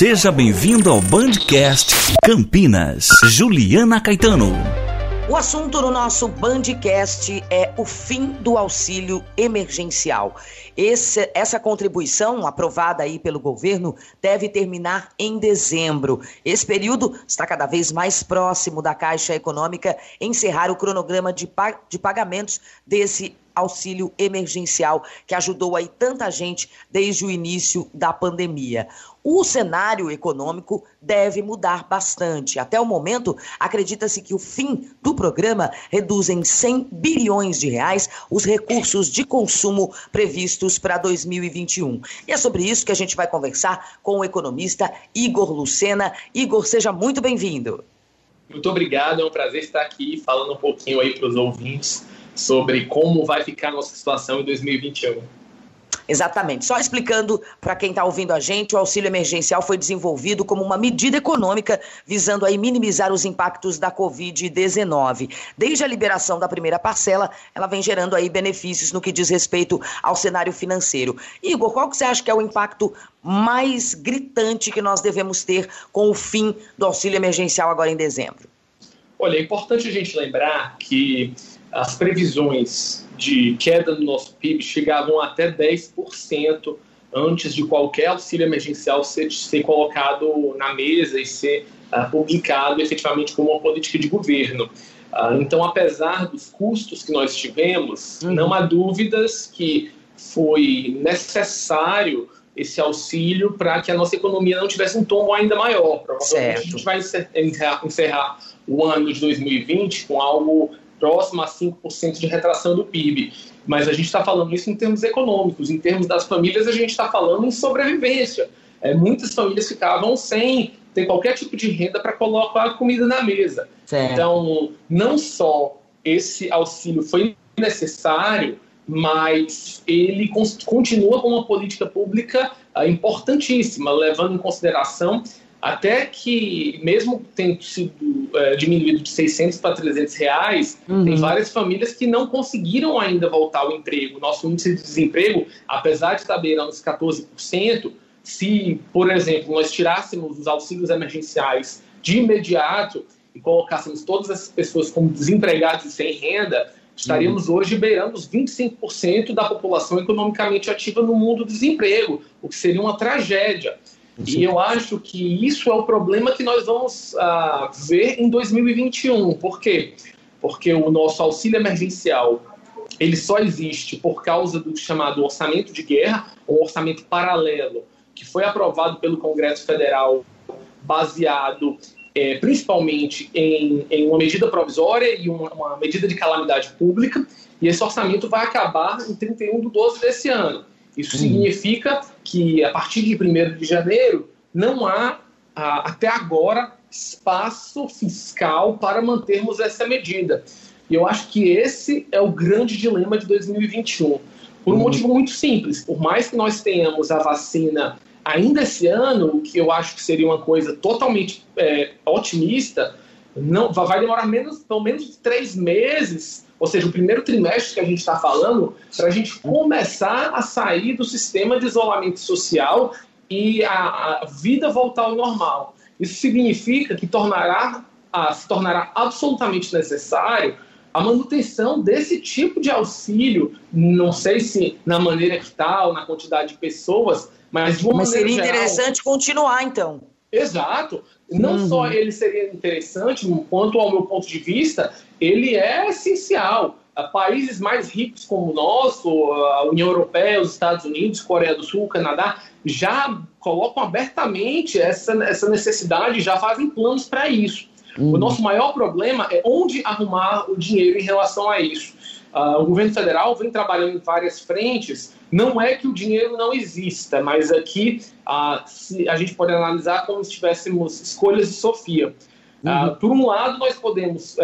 Seja bem-vindo ao Bandcast Campinas. Juliana Caetano. O assunto no nosso Bandcast é o fim do auxílio emergencial. Esse, essa contribuição, aprovada aí pelo governo, deve terminar em dezembro. Esse período está cada vez mais próximo da Caixa Econômica encerrar o cronograma de, de pagamentos desse auxílio emergencial que ajudou aí tanta gente desde o início da pandemia. O cenário econômico deve mudar bastante. Até o momento, acredita-se que o fim do programa reduz em 100 bilhões de reais os recursos de consumo previstos para 2021. E é sobre isso que a gente vai conversar com o economista Igor Lucena. Igor, seja muito bem-vindo. Muito obrigado, é um prazer estar aqui falando um pouquinho aí para os ouvintes sobre como vai ficar a nossa situação em 2021. Exatamente. Só explicando para quem está ouvindo a gente, o auxílio emergencial foi desenvolvido como uma medida econômica visando aí minimizar os impactos da Covid-19. Desde a liberação da primeira parcela, ela vem gerando aí benefícios no que diz respeito ao cenário financeiro. Igor, qual que você acha que é o impacto mais gritante que nós devemos ter com o fim do auxílio emergencial agora em dezembro? Olha, é importante a gente lembrar que as previsões de queda do nosso PIB chegavam até 10% antes de qualquer auxílio emergencial ser, ser colocado na mesa e ser uh, publicado efetivamente como uma política de governo. Uh, então, apesar dos custos que nós tivemos, uhum. não há dúvidas que foi necessário esse auxílio para que a nossa economia não tivesse um tombo ainda maior. Provavelmente certo. a gente vai encerrar, encerrar o ano de 2020 com algo próximo a 5% de retração do PIB. Mas a gente está falando isso em termos econômicos, em termos das famílias, a gente está falando em sobrevivência. É, muitas famílias ficavam sem ter qualquer tipo de renda para colocar comida na mesa. Certo. Então, não só esse auxílio foi necessário, mas ele continua com uma política pública uh, importantíssima, levando em consideração até que, mesmo tendo sido é, diminuído de 600 para 300 reais, uhum. tem várias famílias que não conseguiram ainda voltar ao emprego. Nosso índice de desemprego, apesar de estar beirando os 14%, se, por exemplo, nós tirássemos os auxílios emergenciais de imediato e colocássemos todas essas pessoas como desempregados e sem renda, estaríamos uhum. hoje beirando os 25% da população economicamente ativa no mundo do desemprego, o que seria uma tragédia. E eu acho que isso é o problema que nós vamos uh, ver em 2021. Por quê? Porque o nosso auxílio emergencial ele só existe por causa do chamado orçamento de guerra, um orçamento paralelo, que foi aprovado pelo Congresso Federal baseado é, principalmente em, em, uma medida provisória e uma, uma, medida de calamidade pública, e esse orçamento vai acabar em 31 de 12 desse ano. Isso hum. significa que a partir de 1 de janeiro não há, até agora, espaço fiscal para mantermos essa medida. E eu acho que esse é o grande dilema de 2021. Por um hum. motivo muito simples. Por mais que nós tenhamos a vacina ainda esse ano, o que eu acho que seria uma coisa totalmente é, otimista, não vai demorar menos, pelo menos três meses ou seja, o primeiro trimestre que a gente está falando, para a gente começar a sair do sistema de isolamento social e a, a vida voltar ao normal. Isso significa que tornará, a, se tornará absolutamente necessário a manutenção desse tipo de auxílio, não sei se na maneira que está ou na quantidade de pessoas, mas de uma mas seria interessante continuar, então. Exato. Não uhum. só ele seria interessante, quanto ao meu ponto de vista, ele é essencial. Países mais ricos como o nosso, a União Europeia, os Estados Unidos, Coreia do Sul, Canadá, já colocam abertamente essa, essa necessidade, já fazem planos para isso. Uhum. O nosso maior problema é onde arrumar o dinheiro em relação a isso. Uh, o governo federal vem trabalhando em várias frentes. Não é que o dinheiro não exista, mas aqui uh, se, a gente pode analisar como se tivéssemos escolhas de Sofia. Uh, por um lado, nós podemos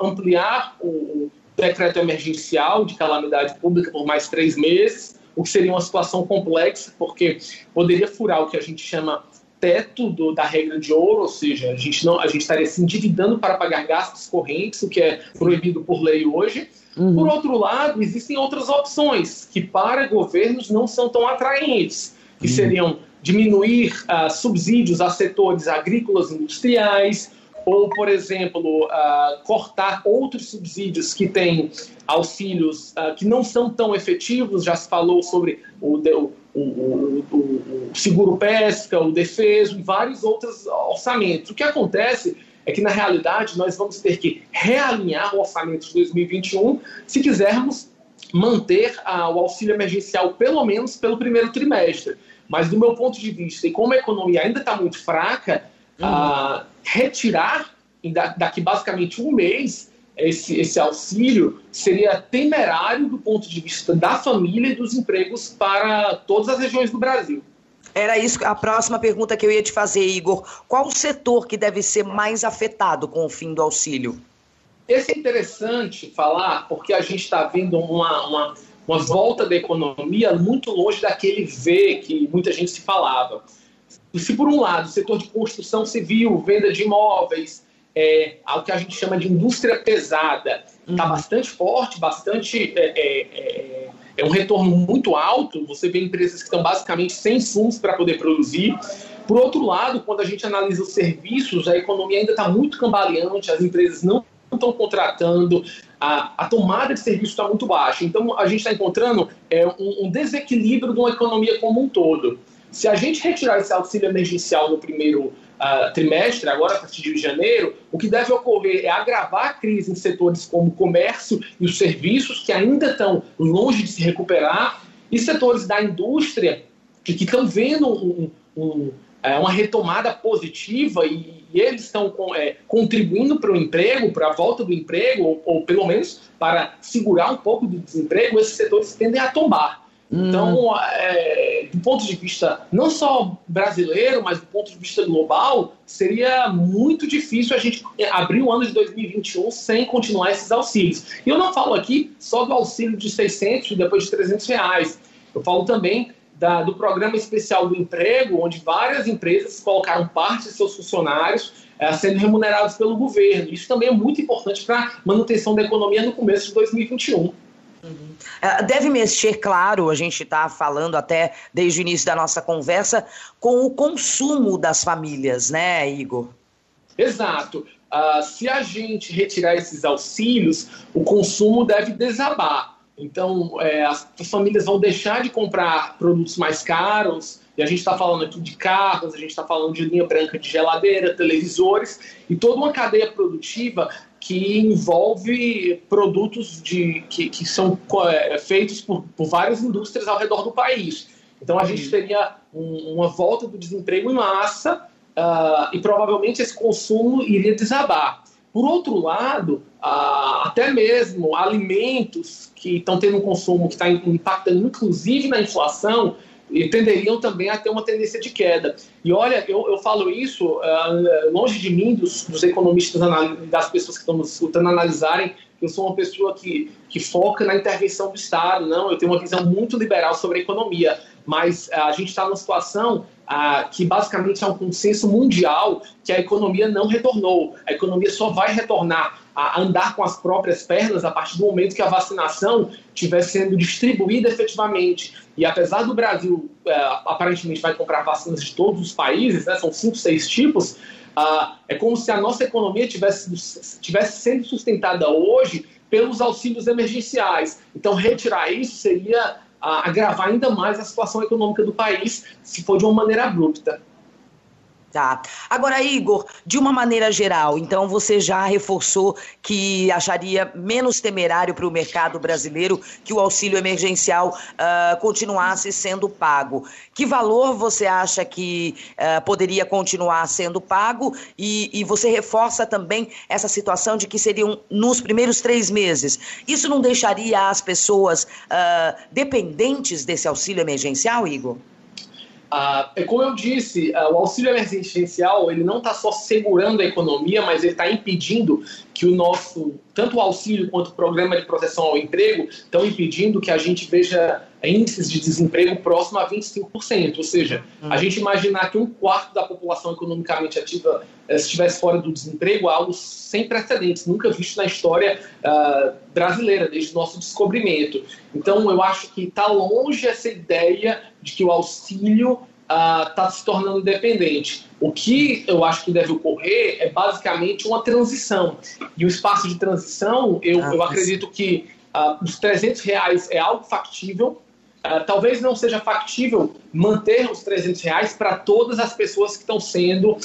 ampliar o decreto emergencial de calamidade pública por mais três meses, o que seria uma situação complexa, porque poderia furar o que a gente chama teto do, da regra de ouro, ou seja, a gente, não, a gente estaria se endividando para pagar gastos correntes, o que é proibido por lei hoje. Uhum. Por outro lado, existem outras opções que para governos não são tão atraentes, que uhum. seriam diminuir uh, subsídios a setores agrícolas e industriais, ou, por exemplo, uh, cortar outros subsídios que têm auxílios uh, que não são tão efetivos, já se falou sobre o, o, o, o seguro pesca, o defeso e vários outros orçamentos. O que acontece é que, na realidade, nós vamos ter que realinhar o orçamento de 2021 se quisermos manter uh, o auxílio emergencial pelo menos pelo primeiro trimestre. Mas, do meu ponto de vista, e como a economia ainda está muito fraca, uhum. retirar daqui basicamente um mês esse, esse auxílio seria temerário do ponto de vista da família e dos empregos para todas as regiões do Brasil. Era isso a próxima pergunta que eu ia te fazer, Igor. Qual o setor que deve ser mais afetado com o fim do auxílio? Esse é interessante falar porque a gente está vendo uma, uma, uma volta da economia muito longe daquele V que muita gente se falava. Se por um lado o setor de construção civil, venda de imóveis, é, ao que a gente chama de indústria pesada, está uhum. bastante forte, bastante é, é, é, é, um retorno muito alto. Você vê empresas que estão basicamente sem insumos para poder produzir. Por outro lado, quando a gente analisa os serviços, a economia ainda está muito cambaleante, as empresas não estão contratando, a, a, tomada de serviço está muito baixa. Então, a gente está encontrando é, um, um desequilíbrio de uma economia como um todo. Se a gente retirar esse auxílio emergencial no primeiro uh, trimestre, agora a partir de janeiro, o que deve ocorrer é agravar a crise em setores como o comércio e os serviços, que ainda estão longe de se recuperar, e setores da indústria, que estão vendo um, um, é, uma retomada positiva e, e eles estão é, contribuindo para o emprego, para a volta do emprego, ou, ou, pelo menos para segurar um pouco do desemprego, esses setores tendem a tombar. Então, é, do ponto de vista não só brasileiro, mas do ponto de vista global, seria muito difícil a gente abrir o ano de 2021 sem continuar esses auxílios. E eu não falo aqui só do auxílio de 600 e depois de 300 reais. Eu falo também da, do programa especial do emprego, onde várias empresas colocaram parte de seus funcionários é, sendo remunerados pelo governo. Isso também é muito importante para a manutenção da economia no começo de 2021. Uhum. É, deve mexer, claro, a gente está falando até desde o início da nossa conversa, com o consumo das famílias, né, Igor? Exato. Uh, se a gente retirar esses auxílios, o consumo deve desabar. Então, é, as famílias vão deixar de comprar produtos mais caros, e a gente está falando aqui de carros, a gente está falando de linha branca de geladeira, televisores, e toda uma cadeia produtiva que envolve produtos de, que, que são é, feitos por, por várias indústrias ao redor do país. Então a gente teria um, uma volta do desemprego em massa uh, e provavelmente esse consumo iria desabar. Por outro lado, até mesmo alimentos que estão tendo um consumo que está impactando inclusive na inflação, e tenderiam também a ter uma tendência de queda. E olha, eu, eu falo isso uh, longe de mim, dos, dos economistas, das pessoas que estão nos escutando analisarem, eu sou uma pessoa que, que foca na intervenção do Estado, não, eu tenho uma visão muito liberal sobre a economia, mas uh, a gente está numa situação uh, que basicamente é um consenso mundial que a economia não retornou. A economia só vai retornar a andar com as próprias pernas a partir do momento que a vacinação estiver sendo distribuída efetivamente. E apesar do Brasil é, aparentemente vai comprar vacinas de todos os países, né, são cinco, seis tipos, uh, é como se a nossa economia tivesse, tivesse sendo sustentada hoje pelos auxílios emergenciais. Então, retirar isso seria agravar ainda mais a situação econômica do país se for de uma maneira abrupta. Tá. Agora, Igor, de uma maneira geral, então você já reforçou que acharia menos temerário para o mercado brasileiro que o auxílio emergencial uh, continuasse sendo pago. Que valor você acha que uh, poderia continuar sendo pago? E, e, você reforça também essa situação de que seriam nos primeiros três meses. Isso não deixaria as pessoas uh, dependentes desse auxílio emergencial, Igor? Ah, é como eu disse, ah, o auxílio emergencial ele não está só segurando a economia, mas ele está impedindo que o nosso, tanto o auxílio quanto o programa de proteção ao emprego, estão impedindo que a gente veja índices de desemprego próximo a 25%. Ou seja, a uhum. gente imaginar que um quarto da população economicamente ativa eh, estivesse fora do desemprego, algo sem precedentes, nunca visto na história uh, brasileira, desde o nosso descobrimento. Então, eu acho que está longe essa ideia de que o auxílio está uh, se tornando dependente. O que eu acho que deve ocorrer é basicamente uma transição. E o espaço de transição, eu, ah, eu acredito que uh, os 300 reais é algo factível. Uh, talvez não seja factível manter os 300 reais para todas as pessoas que estão sendo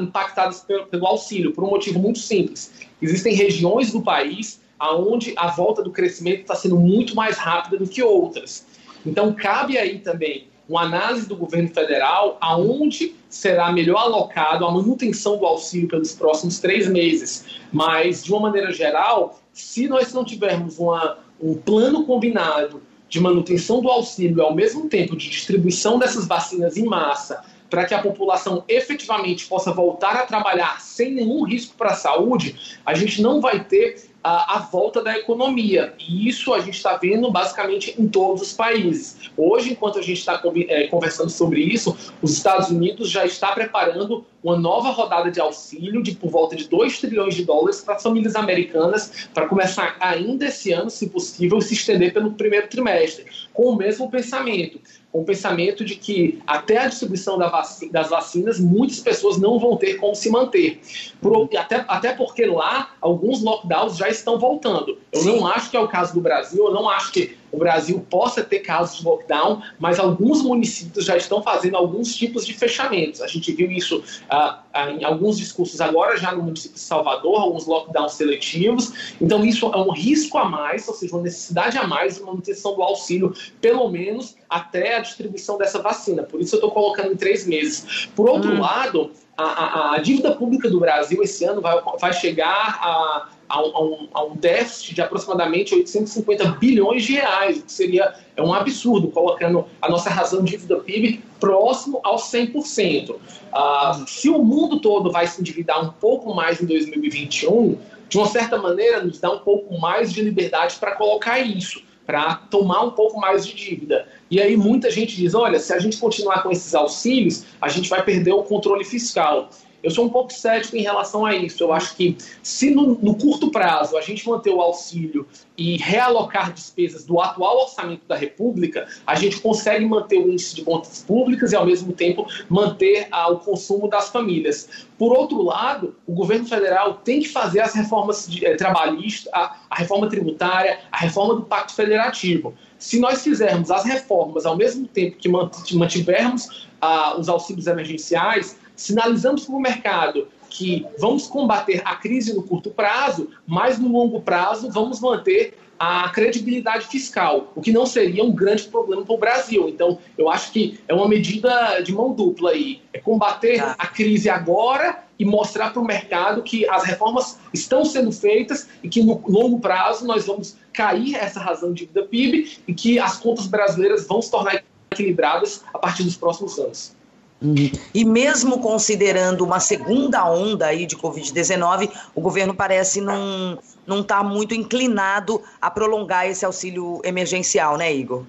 impactadas pelo, pelo auxílio, por um motivo muito simples. Existem regiões do país onde a volta do crescimento está sendo muito mais rápida do que outras. Então, cabe aí também uma análise do governo federal aonde será melhor alocado a manutenção do auxílio pelos próximos três meses. Mas, de uma maneira geral, se nós não tivermos uma, um plano combinado de manutenção do auxílio e, ao mesmo tempo, de distribuição dessas vacinas em massa, para que a população efetivamente possa voltar a trabalhar sem nenhum risco para a saúde, a gente não vai ter a, a, volta da economia. E isso a gente está vendo basicamente em todos os países. Hoje, enquanto a gente está é, conversando sobre isso, os Estados Unidos já está preparando uma nova rodada de auxílio de por volta de 2 trilhões de dólares para as famílias americanas, para começar ainda esse ano, se possível, se estender pelo primeiro trimestre, com o mesmo pensamento com o pensamento de que até a distribuição da vac das vacinas, muitas pessoas não vão ter como se manter. Por, até, até porque lá, alguns lockdowns já estão voltando. Eu Sim. não acho que é o caso do Brasil, eu não acho que o Brasil possa ter casos de lockdown, mas alguns municípios já estão fazendo alguns tipos de fechamentos. A gente viu isso ah, ah, em alguns discursos agora, já no município de Salvador, alguns lockdowns seletivos. Então, isso é um risco a mais, ou seja, uma necessidade a mais de manutenção do auxílio, pelo menos até a distribuição dessa vacina. Por isso, eu estou colocando em três meses. Por outro hum. lado, a, a, a, dívida pública do Brasil esse ano vai, vai chegar a a um, a um, déficit de aproximadamente 850 bilhões de reais, o que seria é um absurdo, colocando a nossa razão de dívida PIB próximo aos 100%. Ah, se o mundo todo vai se endividar um pouco mais em 2021, de uma certa maneira, nos dá um pouco mais de liberdade para colocar isso, para tomar um pouco mais de dívida. E aí muita gente diz: olha, se a gente continuar com esses auxílios, a gente vai perder o controle fiscal. Eu sou um pouco cético em relação a isso. Eu acho que se no, no, curto prazo a gente manter o auxílio e realocar despesas do atual orçamento da República, a gente consegue manter o índice de contas públicas e, ao mesmo tempo, manter ah, o consumo das famílias. Por outro lado, o governo federal tem que fazer as reformas eh, trabalhistas, a, a reforma tributária, a reforma do Pacto Federativo. Se nós fizermos as reformas ao mesmo tempo que mantivermos ah, os auxílios emergenciais, sinalizamos para o mercado que vamos combater a crise no curto prazo, mas no longo prazo vamos manter a credibilidade fiscal, o que não seria um grande problema para o Brasil. Então, eu acho que é uma medida de mão dupla aí. É combater tá. a crise agora e mostrar para o mercado que as reformas estão sendo feitas e que no longo prazo nós vamos cair essa razão de dívida PIB e que as contas brasileiras vão se tornar equilibradas a partir dos próximos anos. Uhum. E mesmo considerando uma segunda onda aí de Covid-19, o governo parece não não estar tá muito inclinado a prolongar esse auxílio emergencial, né, Igor?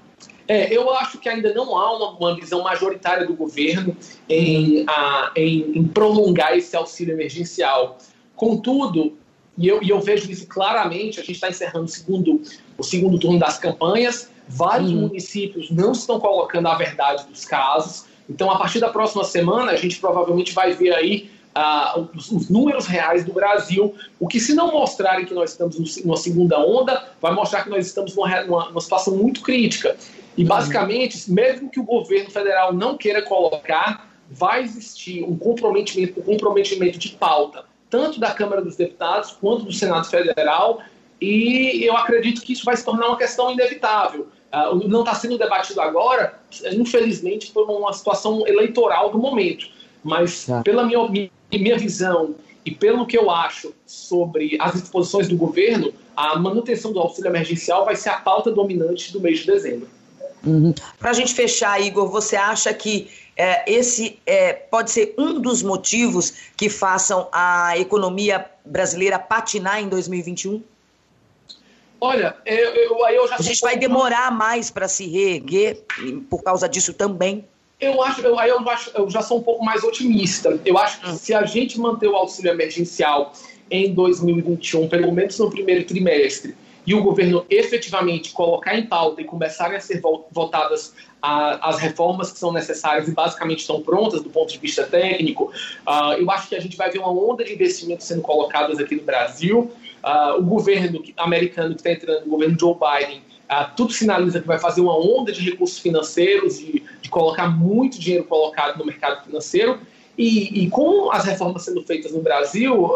É, eu acho que ainda não há uma, uma visão majoritária do governo em, a, em, em, prolongar esse auxílio emergencial. Contudo, e eu, e eu vejo isso claramente, a gente está encerrando o segundo, o segundo turno das campanhas, vários uhum. municípios não estão colocando a verdade dos casos, então, a partir da próxima semana, a gente provavelmente vai ver aí uh, os, os, números reais do Brasil, o que se não mostrarem que nós estamos numa segunda onda, vai mostrar que nós estamos numa, numa, numa situação muito crítica. E, basicamente, mesmo que o governo federal não queira colocar, vai existir um comprometimento, um comprometimento de pauta, tanto da Câmara dos Deputados quanto do Senado Federal, e eu acredito que isso vai se tornar uma questão inevitável. Uh, não está sendo debatido agora, infelizmente, por uma situação eleitoral do momento. Mas, ah. pela minha, minha visão e pelo que eu acho sobre as disposições do governo, a manutenção do auxílio emergencial vai ser a pauta dominante do mês de dezembro. Uhum. Para a gente fechar, Igor, você acha que é, esse é, pode ser um dos motivos que façam a economia brasileira patinar em 2021? Olha, eu, eu, aí eu já. A gente vai demorar mais para se reerguer por causa disso também. Eu acho, eu, aí eu, acho, eu já sou um pouco mais otimista. Eu acho que hum. se a gente manter o auxílio emergencial em 2021, pelo menos no primeiro trimestre, e o governo efetivamente colocar em pauta e começarem a ser votadas as reformas que são necessárias e basicamente estão prontas do ponto de vista técnico, uh, eu acho que a gente vai ver uma onda de investimentos sendo colocadas aqui no Brasil. Uh, o governo americano que está entrando, o governo Joe Biden, uh, tudo sinaliza que vai fazer uma onda de recursos financeiros, de, de colocar muito dinheiro colocado no mercado financeiro. E, e, com as reformas sendo feitas no Brasil,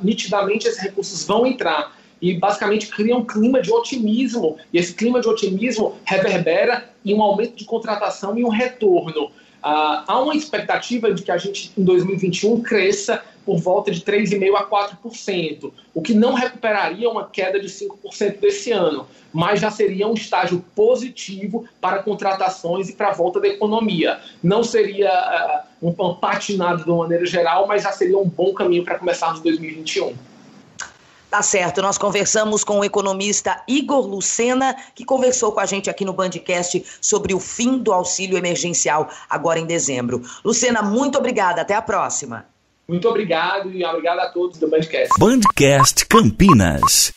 nitidamente esses recursos vão entrar e basicamente cria um clima de otimismo, e esse clima de otimismo reverbera em um aumento de contratação e um retorno. Há uma expectativa de que a gente, em 2021, cresça por volta de 3,5% a 4%, o que não recuperaria uma queda de 5% desse ano, mas já seria um estágio positivo para contratações e para a volta da economia. Não seria uh, um patinado de uma maneira geral, mas já seria um bom caminho para começarmos 2021. Tá certo, nós conversamos com o economista Igor Lucena, que conversou com a gente aqui no Bandcast sobre o fim do auxílio emergencial agora em dezembro. Lucena, muito obrigada, até a próxima. Muito obrigado e obrigado a todos do Bandcast. Bandcast Campinas.